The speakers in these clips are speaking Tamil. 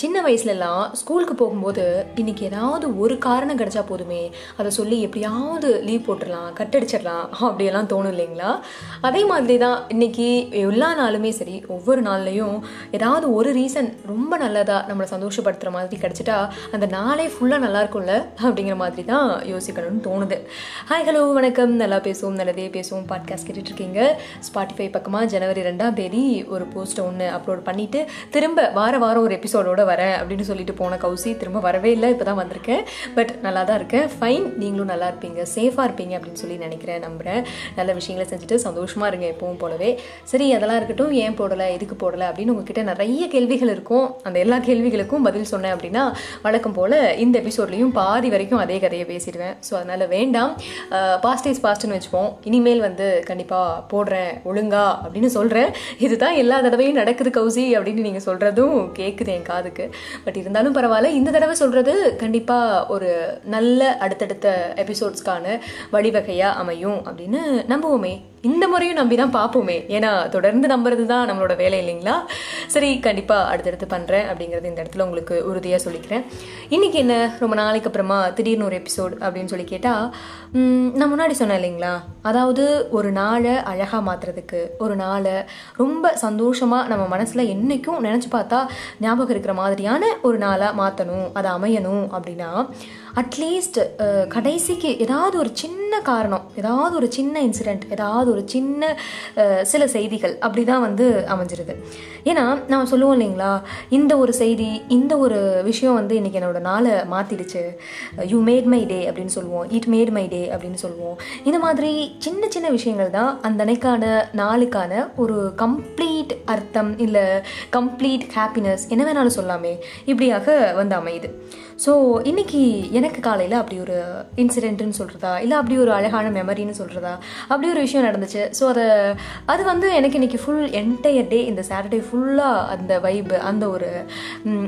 சின்ன வயசுலலாம் ஸ்கூலுக்கு போகும்போது இன்னைக்கு ஏதாவது ஒரு காரணம் கிடைச்சா போதுமே. அதை சொல்லி எப்படியாவது லீவ் போட்டுடலாம் கட்டடிச்சிடலாம் அப்படியெல்லாம் தோணும் இல்லைங்களா? அதே மாதிரி தான் இன்னைக்கு எல்லா நாளுமே சரி ஒவ்வொரு நாள்லையும் ஏதாவது ஒரு ரீசன் ரொம்ப நல்லதாக நம்மளை சந்தோஷப்படுத்துகிற மாதிரி கிடச்சிட்டா அந்த நாளே ஃபுல்லாக நல்லா இருக்கும்ல அப்படிங்கிற மாதிரி தான் யோசிக்கணும்னு தோணுது. ஹாய் ஹலோ வணக்கம். நல்லா பேசுவோம் நல்லதே பேசுவோம். பாட்காஸ்ட் கேட்டுட்ருக்கீங்க ஸ்பாட்டிஃபை பக்கமாக ஜனவரி ரெண்டாம் தேதி ஒரு போஸ்ட்டை ஒன்று அப்லோட் பண்ணிவிட்டு திரும்ப வார வாரம் ஒரு எபிசோடோட வரேன் அப்படின்னு சொல்லிட்டு போன கௌசி திரும்ப வரவே இல்லை இப்போ தான் வந்திருக்கேன். பட் நல்லா தான் இருக்கேன். ஃபைன் நீங்களும் நல்லா இருப்பீங்க. சேஃபாக இருப்பீங்க அப்படின்னு சொல்லி நினைக்கிறேன் நம்புகிறேன் நல்ல விஷயங்களை செஞ்சுட்டு சந்தோஷமாக இருங்க எப்பவும் போலவே. சரி அதெல்லாம் இருக்கட்டும். ஏன் போடலை? எதுக்கு போடலை? அப்படின்னு உங்ககிட்ட நிறைய கேள்விகள் இருக்கும். அந்த எல்லா கேள்விகளுக்கும் பதில் சொன்னேன் அப்படின்னா வழக்கம் போல் இந்த எபிசோட்லேயும் பாதி வரைக்கும் அதே கதையை பேசிடுவேன். ஸோ அதனால் வேண்டாம். பாஸ்ட் இஸ் பாஸ்ட்னு வச்சுப்போம். இனிமேல் வந்து கண்டிப்பாக போடுறேன் ஒழுங்கா அப்படின்னு சொல்கிறேன் இதுதான் எல்லா தடவையும் நடக்குது கௌசி அப்படின்னு நீங்கள் சொல்கிறதும் கேட்குது என் காதுக்கு. பட் இருந்தாலும் பரவாயில்ல இந்த தடவை சொல்கிறது கண்டிப்பாக ஒரு நல்ல அடுத்தடுத்த எபிசோட்ஸ்க்கான வழிவகையாக அமையும் அப்படின்னு நம்புவோமே. இந்த முறையும் நம்பி தான் பார்ப்போமே ஏன்னா தொடர்ந்து நம்புறது தான் நம்மளோட வேலை இல்லைங்களா? சரி கண்டிப்பாக அடுத்தடுத்து பண்ணுறேன் அப்படிங்கிறது இந்த இடத்துல உங்களுக்கு உறுதியாக சொல்லிக்கிறேன். இன்றைக்கி என்ன? ரொம்ப நாளைக்கு அப்புறமா திடீர்னு ஒரு எபிசோட் அப்படின்னு சொல்லி கேட்டால் நான் முன்னாடி சொன்னேன் இல்லைங்களா? அதாவது ஒரு நாளை அழகாக மாற்றுறதுக்கு ஒரு நாளை ரொம்ப சந்தோஷமாக நம்ம மனசில் என்றைக்கும் நினச்சி பார்த்தா ஞாபகம் இருக்கிற மாதிரியான ஒரு நாளாக மாற்றணும் அதை அமையணும் அப்படின்னா அட்லீஸ்ட் uh, கடைசிக்கு ஏதாவது ஒரு சின்ன காரணம் ஏதாவது ஒரு சின்ன இன்சிடெண்ட் ஏதாவது ஒரு சின்ன uh, சில செய்திகள் அப்படி தான் வந்து அமைஞ்சிருது. ஏன்னா நான் சொல்லுவோம் இல்லைங்களா இந்த ஒரு செய்தி இந்த ஒரு விஷயம் வந்து இன்றைக்கி என்னோட நாளை மாற்றிடுச்சு you uh, made my day அப்படின்னு சொல்லுவோம். இட் மேட் மை டே அப்படின்னு சொல்லுவோம். இந்த மாதிரி சின்ன சின்ன விஷயங்கள் தான் அந்த அன்னைக்கான நாளுக்கான ஒரு கம்ப்ளீட் அர்த்தம் இல்லை கம்ப்ளீட் ஹாப்பினஸ் என்ன வேணாலும் சொல்லாமே இப்படியாக வந்து அமையுது. ஸோ இன்றைக்கி எனக்கு காலையில் அப்படி ஒரு இன்சிடென்ட்டுன்னு சொல்கிறதா இல்லை அப்படி ஒரு அழகான மெமரின்னு சொல்கிறதா அப்படி ஒரு விஷயம் நடந்துச்சு. ஸோ அதை அது வந்து எனக்கு இன்றைக்கி ஃபுல் என்டையர் டே இந்த சாட்டர்டே ஃபுல்லாக அந்த வைப்பு அந்த ஒரு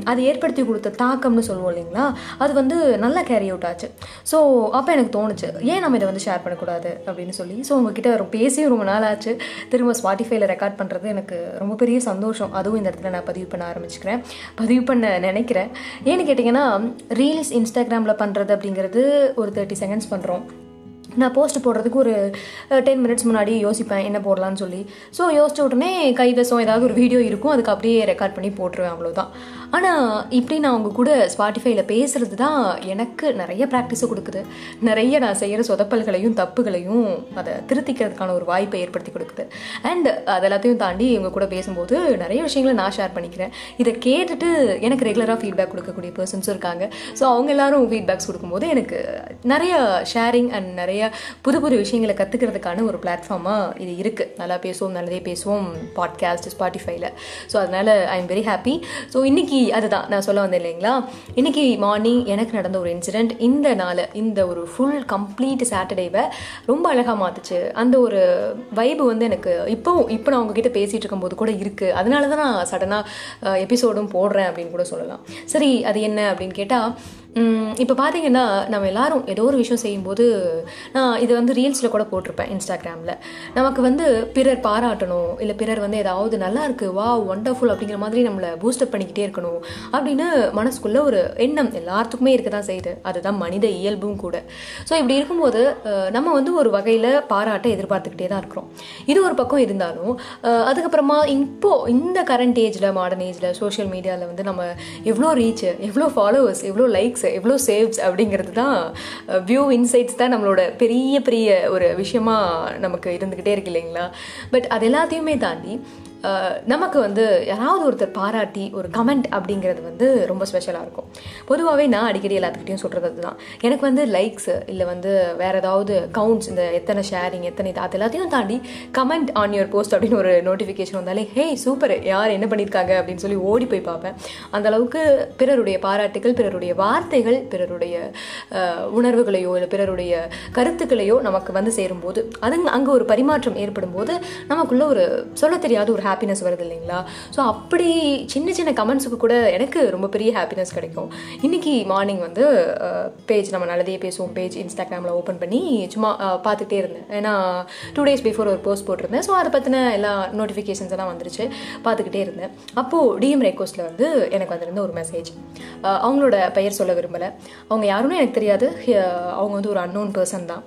அது ஏற்படுத்தி கொடுத்த தாக்கம்னு சொல்லுவோம் இல்லைங்களா? அது வந்து நல்லா கேரி அவுட் ஆச்சு. ஸோ அப்போ எனக்கு தோணுச்சு ஏன் நம்ம இதை வந்து ஷேர் பண்ணக்கூடாது? அப்படின்னு சொல்லி. ஸோ உங்ககிட்ட ரொம்ப பேசியும் ரொம்ப நாள் ஆச்சு. திரும்ப ஸ்பாட்டிஃபைல ரெக்கார்ட் பண்ணுறது எனக்கு ரொம்ப பெரிய சந்தோஷம். அதுவும் இந்த இடத்துல நான் பதிவு பண்ண ஆரம்பிச்சுக்கிறேன். பதிவு பண்ண நினைக்கிறேன். ஏன்னு கேட்டிங்கன்னா ரீல்ஸ் இன்ஸ்டாகிராமில் பண்ணுறது அப்படிங்கிறது ஒரு தேர்ட்டி செகண்ட்ஸ் பண்ணுறோம் நான் போஸ்ட் போடுறதுக்கு ஒரு டென் மினிட்ஸ் முன்னாடி யோசிப்பேன் என்ன போடலான்னு சொல்லி. ஸோ யோசிச்ச உடனே கைவசம் ஏதாவது ஒரு வீடியோ இருக்கும் அதுக்கு அப்படியே ரெக்கார்ட் பண்ணி போட்டுருவேன் அவ்வளோதான் ஆனால் இப்படி நான் அவங்க கூட ஸ்பாட்டிஃபைல பேசுகிறது தான் எனக்கு நிறைய ப்ராக்டிஸை கொடுக்குது. நிறைய நான் செய்கிற சொதப்பல்களையும் தப்புகளையும் அதை திருத்திக்கிறதுக்கான ஒரு வாய்ப்பை ஏற்படுத்தி கொடுக்குது. அண்ட் அது எல்லாத்தையும் தாண்டி இவங்க கூட பேசும்போது நிறைய விஷயங்களை நான் ஷேர் பண்ணிக்கிறேன். இதை கேட்டுட்டு எனக்கு ரெகுலராக ஃபீட்பேக் கொடுக்கக்கூடிய பர்சன்ஸும் இருக்காங்க. ஸோ அவங்க எல்லாரும் ஃபீட்பேக்ஸ் கொடுக்கும்போது எனக்கு நிறைய ஷேரிங் அண்ட் நிறைய புது புது விஷயங்களை கற்றுக்கிறதுக்கான ஒரு பிளாட்ஃபார்மாக இது இருக்குது நல்லா பேசுவோம் நல்லதே பேசுவோம் பாட்காஸ்ட் ஸ்பாட்டிஃபைல ஸோ அதனால் I am very happy so இன்றைக்கி அதுதான் நான் சொல்ல வந்தேன் இல்லைங்களா? இன்றைக்கி மார்னிங் எனக்கு நடந்த ஒரு இன்சிடெண்ட் இந்த நாள் இந்த ஒரு ஃபுல் கம்ப்ளீட் சாட்டர்டேவை ரொம்ப அழகாக மாற்றுச்சு அந்த ஒரு வைபு வந்து எனக்கு இப்போவும் இப்போ நான் உங்ககிட்ட பேசிகிட்டு இருக்கும்போது கூட இருக்குது அதனால தான் நான் சடனாக எபிசோடும் போடுறேன் அப்படின்னு கூட சொல்லலாம். சரி அது என்ன அப்படின்னு கேட்டால் இப்போ பார்த்தீங்கன்னா நம்ம எல்லாரும் ஏதோ ஒரு விஷயம் செய்யும்போது நான் இதை வந்து ரீல்ஸில் கூட போட்டிருப்பேன் இன்ஸ்டாகிராமில் நமக்கு வந்து பிறர் பாராட்டணும் இல்லை பிறர் வந்து ஏதாவது நல்லா இருக்குது வா ஒண்டர்ஃபுல் அப்படிங்கிற மாதிரி நம்மளை பூஸ்டப் பண்ணிக்கிட்டே இருக்கணும் அப்படின்னு மனசுக்குள்ளே ஒரு எண்ணம் எல்லாத்துக்குமே இருக்க தான் செய்யுது. அதுதான் மனித இயல்பும் கூட. ஸோ இப்படி இருக்கும்போது நம்ம வந்து ஒரு வகையில் பாராட்டை எதிர்பார்த்துக்கிட்டே தான் இருக்கிறோம். இது ஒரு பக்கம் இருந்தாலும் அதுக்கப்புறமா இப்போது இந்த கரண்ட் ஏஜில் மாடர்ன் ஏஜில் சோஷியல் மீடியாவில் வந்து நம்ம எவ்வளோ ரீச் எவ்வளோ ஃபாலோவர்ஸ் எவ்வளோ லைக்ஸ் எவ்வளோ சேவ்ஸ் அப்படிங்கிறது தான் வியூ இன்சைட்ஸ் தான் நம்மளோட பெரிய பெரிய ஒரு விஷயமா நமக்கு இருந்துக்கிட்டே இருக்கு இல்லைங்களா? பட் அது எல்லாத்தையுமே தாண்டி நமக்கு வந்து யாராவது ஒருத்தர் பாராட்டி ஒரு கமெண்ட் அப்படிங்கிறது வந்து ரொம்ப ஸ்பெஷலாக இருக்கும். பொதுவாகவே நான் அடிக்கடி எல்லாத்துக்கிட்டையும் சொல்கிறது அதுதான். எனக்கு வந்து லைக்ஸ் இல்லை வந்து வேறு ஏதாவது கவுண்ட்ஸ் இந்த எத்தனை ஷேரிங் எத்தனை இது அது எல்லாத்தையும் தாண்டி கமெண்ட் ஆன் யுவர் போஸ்ட் அப்படின்னு ஒரு நோட்டிஃபிகேஷன் வந்தாலே ஹே சூப்பர் யார் என்ன பண்ணியிருக்காங்க அப்படின்னு சொல்லி ஓடி போய் பார்ப்பேன். அந்த அளவுக்கு பிறருடைய பாராட்டுகள் பிறருடைய வார்த்தைகள் பிறருடைய உணர்வுகளையோ இல்லை பிறருடைய கருத்துக்களையோ நமக்கு வந்து சேரும்போது அது அங்கே ஒரு பரிமாற்றம் ஏற்படும் போது நமக்குள்ளே ஒரு சொல்ல தெரியாத ஒரு ஹாப்பினஸ் வருது இல்லைங்களா? ஸோ அப்படி சின்ன சின்ன கமெண்ட்ஸுக்கு கூட எனக்கு ரொம்ப பெரிய ஹாப்பினஸ் கிடைக்கும். இன்னைக்கு மார்னிங் வந்து பேஜ் நம்ம நல்லதே பேசுவோம். பேஜ் இன்ஸ்டாகிராமில் ஓப்பன் பண்ணி சும்மா பார்த்துட்டே இருந்தேன். ஏன்னா டூ டேஸ் பிஃபோர் ஒரு போஸ்ட் போட்டிருந்தேன். ஸோ அதை பற்றின எல்லா நோட்டிஃபிகேஷன்ஸ் எல்லாம் வந்துருச்சு. பார்த்துக்கிட்டே இருந்தேன். அப்போது டிஎம் ரெக்வஸ்ட்டில் வந்து எனக்கு வந்திருந்த ஒரு மெசேஜ் அவங்களோட பெயர் சொல்ல விரும்பலை. அவங்க யாருன்னு எனக்கு தெரியாது. அவங்க வந்து ஒரு அன்னோன் பர்சன் தான்.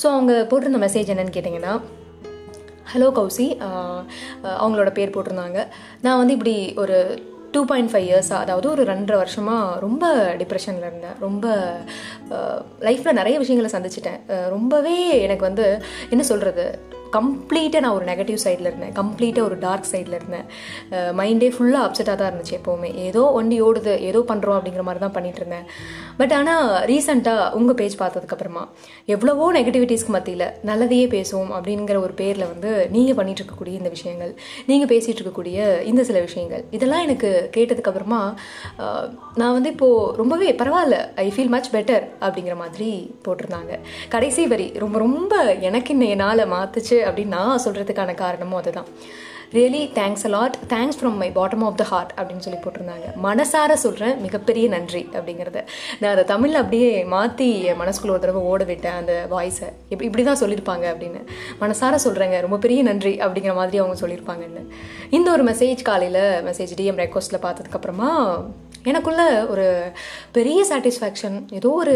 ஸோ அவங்க போட்டிருந்த மெசேஜ் என்னன்னு கேட்டிங்கன்னா ஹலோ கௌசி. அவங்களோட பேர் போட்டிருந்தாங்க. நான் வந்து இப்படி ஒரு டூ பாயிண்ட் ஃபைவ் இயர்ஸாக அதாவது ஒரு ரெண்டரை வருஷமாக ரொம்ப டிப்ரெஷனில் இருந்தேன். ரொம்ப லைஃப்பில் நிறைய விஷயங்களை சந்திச்சிட்டேன். ரொம்பவே எனக்கு வந்து என்ன சொல்கிறது கம்ப்ளீட்டாக நான் ஒரு நெகட்டிவ் சைடில் இருந்தேன். கம்ப்ளீட்டாக ஒரு டார்க் சைடில் இருந்தேன். மைண்டே ஃபுல்லாக அப்செட்டாக தான் இருந்துச்சு எப்போவுமே. ஏதோ வண்டி ஓடுது ஏதோ பண்ணுறோம் அப்படிங்கிற மாதிரி தான் பண்ணிட்டு இருந்தேன். பட் ஆனால் ரீசெண்டாக உங்கள் பேஜ் பார்த்ததுக்கப்புறமா எவ்வளவோ நெகட்டிவிட்டிஸ்க்கு மத்தியில் நல்லதையே பேசுவோம் அப்படிங்கிற ஒரு பேரில் வந்து நீங்கள் பண்ணிட்டு இருக்கக்கூடிய இந்த விஷயங்கள் நீங்கள் பேசிகிட்டு இருக்கக்கூடிய இந்த சில விஷயங்கள் இதெல்லாம் எனக்கு கேட்டதுக்கப்புறமா நான் வந்து இப்போது ரொம்பவே பரவாயில்ல ஐ ஃபீல் மச் பெட்டர் அப்படிங்கிற மாதிரி போட்டிருந்தாங்க. கடைசி வரி ரொம்ப ரொம்ப எனக்கு இன்னைய நாளை மாற்றுச்சு அப்படின்னு நான் சொல்கிறதுக்கான காரணமும் அதுதான். Really thanks a lot thanks from my bottom of the heart அப்படின்னு சொல்லி போட்டிருந்தாங்க. மனசார சொல்கிறேன் மிகப்பெரிய நன்றி அப்படிங்கிறத. நான் அதை தமிழில் அப்படியே மாற்றி என் மனசுக்குள்ள ஒரு தடவை ஓட விட்டேன் அந்த வாய்ஸை இப்படி இப்படி தான் சொல்லியிருப்பாங்க அப்படின்னு. மனசார சொல்கிறேங்க ரொம்ப பெரிய நன்றி அப்படிங்கிற மாதிரி அவங்க சொல்லியிருப்பாங்கன்னு. இந்த ஒரு மெசேஜ் காலையில் மெசேஜ் டிஎம் ரெக்வஸ்ட்டில் பார்த்ததுக்கப்புறமா எனக்குள்ள ஒரு பெரிய சாட்டிஸ்ஃபேக்ஷன் ஏதோ ஒரு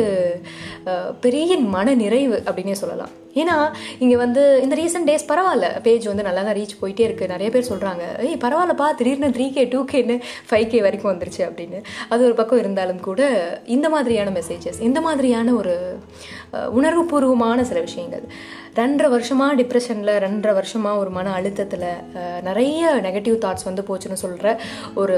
பெரிய மன நிறைவு அப்படின்னே சொல்லலாம். ஏன்னா இங்கே வந்து இந்த ரீசெண்ட் டேஸ் பரவாயில்ல. பேஜ் வந்து நல்லா தான் ரீச் போயிட்டே இருக்குது நிறைய பேர் சொல்கிறாங்க ஏய் பரவாயில்லப்பா திடீர்னு three K two கேன்னு five K வரைக்கும் வந்துருச்சு அப்படின்னு. அது ஒரு பக்கம் இருந்தாலும் கூட இந்த மாதிரியான மெசேஜஸ் இந்த மாதிரியான ஒரு உணர்வுபூர்வமான சில விஷயங்கள். ரெண்டரை வருஷமாக டிப்ரெஷனில் ரெண்டரை வருஷமாக ஒரு மன அழுத்தத்தில் நிறைய நெகட்டிவ் தாட்ஸ் வந்து போச்சுன்னு சொல்கிற ஒரு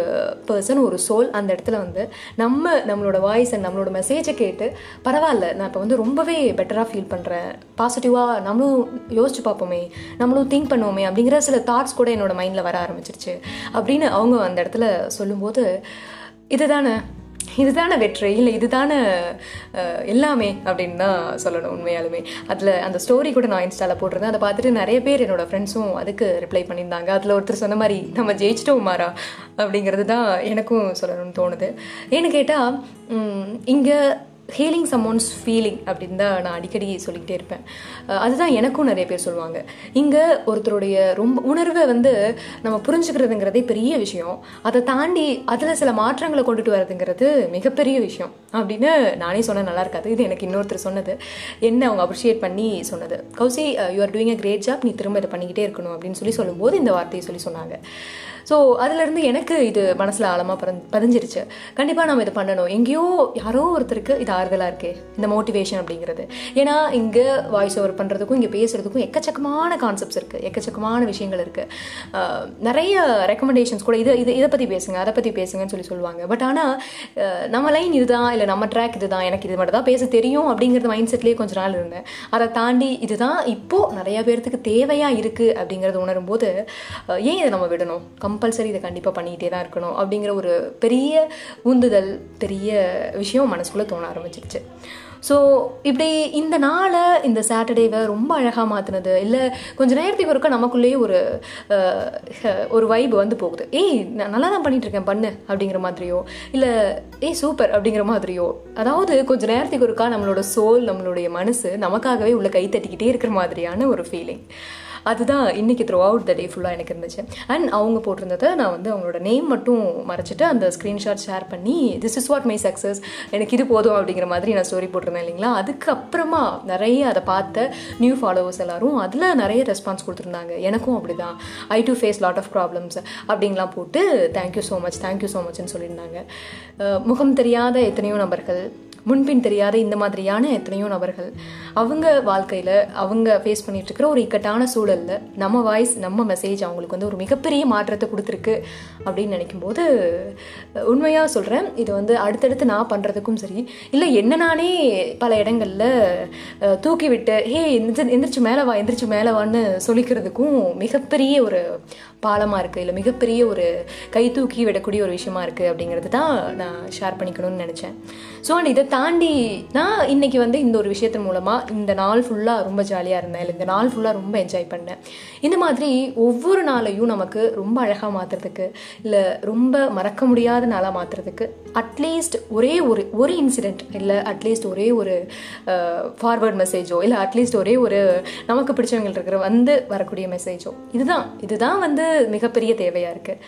பர்சன் ஒரு சோல் அந்த இடத்துல வந்து நம்ம நம்மளோட வாய்ஸ் அண்ட் நம்மளோட மெசேஜை கேட்டு பரவாயில்ல நான் இப்போ வந்து ரொம்பவே பெட்டராக ஃபீல் பண்ணுறேன் பாசிட்டிவாக நம்மளும் யோசிச்சு பார்ப்போமே நம்மளும் திங்க் பண்ணுவோமே அப்படிங்கிற சில தாட்ஸ் கூட என்னோட மைண்டில் வர ஆரம்பிச்சிருச்சு. அப்படின்னு அவங்க அந்த இடத்துல சொல்லும்போது இதுதானே இதுதானே வெற்றி இல்லை இதுதானே எல்லாமே அப்படின்னு தான் சொல்லணும் உண்மையாலுமே. அதில் அந்த ஸ்டோரி கூட நான் இன்ஸ்டாவில் போட்டிருந்தேன். அதை பார்த்துட்டு நிறைய பேர் என்னோடய ஃப்ரெண்ட்ஸும் அதுக்கு ரிப்ளை பண்ணியிருந்தாங்க. அதில் ஒருத்தர் சொன்ன மாதிரி நம்ம ஜெயிச்சிட்டோம் மாறா அப்படிங்கிறது தான் எனக்கும் சொல்லணும்னு தோணுது. ஏன்னு கேட்டால் இங்கே ஹீலிங் சம்மோன்ஸ் ஃபீலிங் அப்படின்னு தான் நான் அடிக்கடி சொல்லிக்கிட்டே இருப்பேன். அதுதான் எனக்கும் நிறைய பேர் சொல்லுவாங்க. இங்கே ஒருத்தருடைய ரொம்ப உணர்வை வந்து நம்ம புரிஞ்சுக்கிறதுங்கிறதே பெரிய விஷயம். அதை தாண்டி அதில் சில மாற்றங்களை கொண்டுட்டு வரதுங்கிறது மிகப்பெரிய விஷயம். அப்படின்னு நானே சொன்ன நல்லா இருக்காது. இது எனக்கு இன்னொருத்தர் சொன்னது. என்ன அவங்க அப்ரிஷியேட் பண்ணி சொன்னது. Kousi you are doing a great job நீ திரும்ப இதை பண்ணிக்கிட்டே இருக்கணும் அப்படின்னு சொல்லி சொல்லும்போது இந்த வார்த்தையை சொல்லி சொன்னாங்க. ஸோ அதுலேருந்து எனக்கு இது மனசில் ஆழமாக பறந் பதிஞ்சிருச்சு. கண்டிப்பாக நம்ம இதை பண்ணணும். எங்கேயோ யாரோ ஒருத்தருக்கு இது ஆறுதலாக இருக்கே இந்த மோட்டிவேஷன் அப்படிங்கிறது. ஏன்னா இங்கே வாய்ஸ் ஓவர் பண்ணுறதுக்கும் இங்கே பேசுகிறதுக்கும் எக்கச்சக்கமான கான்செப்ட்ஸ் இருக்குது எக்கச்சக்கமான விஷயங்கள் இருக்குது நிறைய ரெக்கமெண்டேஷன்ஸ் கூட இது இது இதை பற்றி பேசுங்க அதை பற்றி பேசுங்கன்னு சொல்லி சொல்லுவாங்க. பட் ஆனால் நம்ம லைன் இதுதான் இல்லை நம்ம ட்ராக் இதுதான் எனக்கு இது மட்டும் தான் பேச தெரியும் அப்படிங்கிறது மைண்ட் செட்லேயே கொஞ்ச நாள் இருந்தேன். அதை தாண்டி இதுதான் இப்போது நிறையா பேர்த்துக்கு தேவையாக இருக்குது அப்படிங்கிறது உணரும்போது ஏன் இதை நம்ம விடணும்? கம்பல்சரி இதை கண்டிப்பாக பண்ணிக்கிட்டே தான் இருக்கணும் அப்படிங்கிற ஒரு பெரிய உந்துதல் பெரிய விஷயம் மனசுக்குள்ளே தோண ஆரம்பிச்சிருச்சு. ஸோ இப்படி இந்த நாளை இந்த சாட்டர்டேவை ரொம்ப அழகாக மாற்றினது இல்லை கொஞ்சம் நேரத்துக்கு ஒருக்கா நமக்குள்ளேயே ஒரு ஒரு வைப் வந்து போகுது. ஏய் நான் நல்லா தான் பண்ணிட்டு இருக்கேன் பண்ணு அப்படிங்கிற மாதிரியோ இல்லை ஏய் சூப்பர் அப்படிங்கிற மாதிரியோ அதாவது கொஞ்சம் நேரத்துக்கு ஒருக்கா நம்மளோட சோல் நம்மளுடைய மனசு நமக்காகவே உள்ள கை தட்டிக்கிட்டே இருக்கிற மாதிரியான ஒரு ஃபீலிங் அதுதான் இன்னைக்கு த்ரூ அவுட் த டே ஃபுல்லாக எனக்கு இருந்துச்சு. அண்ட் அவங்க போட்டிருந்ததை நான் வந்து அவங்களோட நேம் மட்டும் மறைச்சிட்டு அந்த ஸ்க்ரீன்ஷாட் ஷேர் பண்ணி this is what my success எனக்கு இது போதும் அப்படிங்கிற மாதிரி நான் ஸ்டோரி போட்டிருந்தேன் இல்லைங்களா? அதுக்கப்புறமா நிறைய அதை பார்த்த நியூ ஃபாலோவர்ஸ் எல்லாரும் அதில் நிறைய ரெஸ்பான்ஸ் கொடுத்துருந்தாங்க. எனக்கும் அப்படிதான். I do face lot of problems அப்படின்லாம் போட்டு thank you so much thank you so மச்னு சொல்லியிருந்தாங்க. முகம் தெரியாத எத்தனையோ நபர்கள் முன்பின் தெரியாத இந்த மாதிரியான எத்தனையோ நபர்கள். அவங்க வாழ்க்கையில் அவங்க ஃபேஸ் பண்ணிட்டு இருக்கிற ஒரு இக்கட்டான சூழலில் நம்ம வாய்ஸ் நம்ம மெசேஜ் அவங்களுக்கு வந்து ஒரு மிகப்பெரிய மாற்றத்தை கொடுத்துருக்கு அப்படின்னு நினைக்கும்போது உண்மையாக சொல்கிறேன் இது வந்து அடுத்தடுத்து நான் பண்ணுறதுக்கும் சரி இல்லை என்ன நானே பல இடங்களில் தூக்கிவிட்டு தூக்கி விட்டு ஹே எந்திரிச்சு எந்திரிச்சு மேலே வா எந்திரிச்சு மேலே வான்னு சொல்லிக்கிறதுக்கும் மிகப்பெரிய ஒரு பாலமாக இருக்குது இல்லை மிகப்பெரிய ஒரு கை தூக்கி விடக்கூடிய ஒரு விஷயமா இருக்குது அப்படிங்கிறது தான் நான் ஷேர் பண்ணிக்கணும்னு நினச்சேன். ஸோ அண்ட் இதை தாண்டி நான் இன்னைக்கு வந்து இந்த ஒரு விஷயத்தின் மூலமாக இந்த நாள் ஃபுல்லாக ரொம்ப ஜாலியாக இருந்தேன். இல்லை இந்த நாள் ஃபுல்லாக ரொம்ப என்ஜாய் பண்ணேன். இந்த மாதிரி ஒவ்வொரு நாளையும் நமக்கு ரொம்ப அழகாக மாற்றுறதுக்கு இல்லை ரொம்ப மறக்க முடியாத நாளாக மாற்றுறதுக்கு அட்லீஸ்ட் ஒரே ஒரு ஒரு இன்சிடெண்ட் இல்லை அட்லீஸ்ட் ஒரே ஒரு ஃபார்வர்ட் மெசேஜோ இல்லை அட்லீஸ்ட் ஒரே ஒரு நமக்கு பிடிச்சவங்க இருக்கிற வந்து வரக்கூடிய மெசேஜோ இதுதான் இதுதான் வந்து மிகப்பெரிய தேவையாக இருக்குது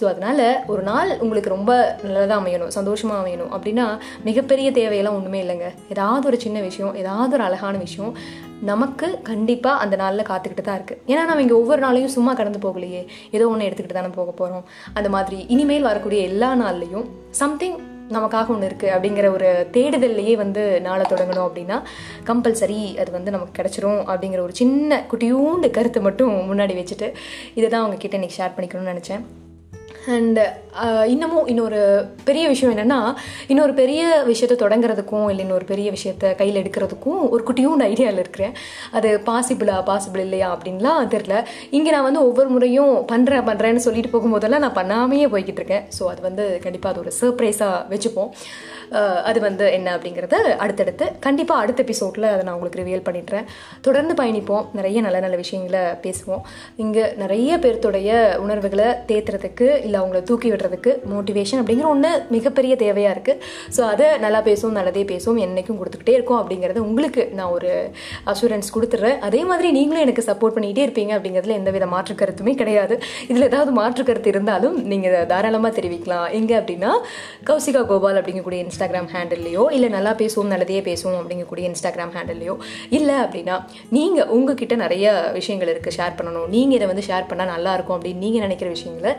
ஸோ அதனால் ஒரு நாள் உங்களுக்கு ரொம்ப நல்லதாக அமையணும் சந்தோஷமாக அமையணும் அப்படின்னா மிகப்பெரிய தேவை தேவையெல்லாம் ஒன்றுமே இல்லைங்க. ஏதாவது ஒரு சின்ன விஷயம் ஏதாவது ஒரு அழகான விஷயம் நமக்கு கண்டிப்பாக அந்த நாளில் காத்துக்கிட்டு தான் இருக்குது ஏன்னா நம்ம இங்கே ஒவ்வொரு நாளையும் சும்மா கடந்து போகலையே. ஏதோ ஒன்று எடுத்துக்கிட்டு தானே போக போகிறோம் அந்த மாதிரி இனிமேல் வரக்கூடிய எல்லா நாள்லையும் சம்திங் நமக்காக ஒன்று இருக்குது அப்படிங்கிற ஒரு தேடுதல்லையே வந்து நாளை தொடங்கணும் அப்படின்னா கம்பல்சரி அது வந்து நமக்கு கிடச்சிரும் அப்படிங்கிற ஒரு சின்ன குட்டியூண்டு கருத்தை மட்டும் முன்னாடி வச்சுட்டு இதை தான் உங்ககிட்ட இன்றைக்கி ஷேர் பண்ணிக்கணும்னு நினச்சேன். அண்டு uh, இன்னமும் இன்னொரு பெரிய விஷயம் என்னென்னா இன்னொரு பெரிய விஷயத்தை தொடங்குறதுக்கும் இல்லை இன்னொரு பெரிய விஷயத்த கையில் எடுக்கிறதுக்கும் ஒரு குட்டியூண்டு ஐடியாவில் இருக்கிறேன். அது பாசிபிளா பாசிபிள் இல்லையா அப்படின்லாம் தெரில இங்கே நான் வந்து ஒவ்வொரு முறையும் பண்ணுறேன் பண்ணுறேன்னு சொல்லிட்டு போகும்போதெல்லாம் நான் பண்ணாமையே போய்கிட்டு இருக்கேன். ஸோ அது வந்து கண்டிப்பாக அது ஒரு சர்ப்ரைஸாக வச்சுப்போம். Uh, அது வந்து என்ன அப்படிங்கிறத அடுத்தடுத்து கண்டிப்பாக அடுத்த எபிசோடில் அதை நான் உங்களுக்கு ரிவியல் பண்ணிடுறேன். தொடர்ந்து பயணிப்போம். நிறைய நல்ல நல்ல விஷயங்களை பேசுவோம். இங்கே நிறைய பேர்த்துடைய உணர்வுகளை தேத்துறதுக்கு இல்லை அவங்கள தூக்கி விடுறதுக்கு மோட்டிவேஷன் அப்படிங்கிற ஒன்று மிகப்பெரிய தேவையாக இருக்குது ஸோ அதை நல்லா பேசுவோம் நல்லதே பேசுவோம் என்றைக்கும் கொடுத்துக்கிட்டே இருக்கும் அப்படிங்கிறது உங்களுக்கு நான் ஒரு அஷூரன்ஸ் கொடுத்துட்றேன் அதே மாதிரி நீங்களும் எனக்கு சப்போர்ட் பண்ணிகிட்டே இருப்பீங்க அப்படிங்கிறதுல எந்த வித மாற்று கருத்துமே கிடையாது. இதில் ஏதாவது மாற்று கருத்து இருந்தாலும் நீங்கள் தாராளமாக தெரிவிக்கலாம். எங்கே அப்படின்னா கௌசிகா கோபால் அப்படிங்கக்கூடிய இன்ஸ்டாகிராம் ஹேண்டில்லையோ இல்லை நல்லா பேசுவோம் நல்லதே பேசுவோம் அப்படிங்கக்கூடிய இன்ஸ்டாகிராம் ஹேண்டில்லையோ இல்லை அப்படின்னா நீங்கள் உங்ககிட்ட நிறைய விஷயங்கள் இருக்குது ஷேர் பண்ணணும். நீங்கள் இதை வந்து ஷேர் பண்ணால் நல்லாயிருக்கும் அப்படின்னு நீங்கள் நினைக்கிற விஷயங்களை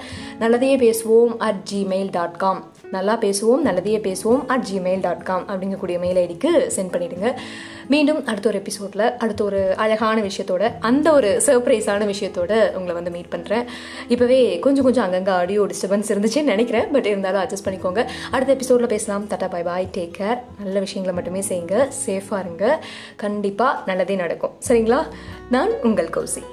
நல்லதையே பேசுவோம் அட் ஜிமெயில் டாட் காம் நல்லா பேசுவோம் நல்லதையே பேசுவோம் அட் ஜிமெயில் டாட் காம் அப்படிங்கக்கூடிய மெயில் ஐடிக்கு சென்ட் பண்ணிவிடுங்க மீண்டும் அடுத்த ஒரு எபிசோடில் அடுத்த ஒரு அழகான விஷயத்தோட அந்த ஒரு சர்ப்ரைஸான விஷயத்தோட உங்களை வந்து மீட் பண்ணுறேன் இப்போவே கொஞ்சம் கொஞ்சம் அங்கங்கே ஆடியோ டிஸ்டர்பன்ஸ் இருந்துச்சுன்னு நினைக்கிறேன் பட் இருந்தாலும் அட்ஜஸ்ட் பண்ணிக்கோங்க. அடுத்த எபிசோடில் பேசலாம். தட்டா பாய் பாய் டேக் கேர் நல்ல விஷயங்களை மட்டுமே செய்யுங்க. சேஃபாக இருங்க. கண்டிப்பாக நல்லதே நடக்கும். சரிங்களா? நான் உங்கள் கௌசி.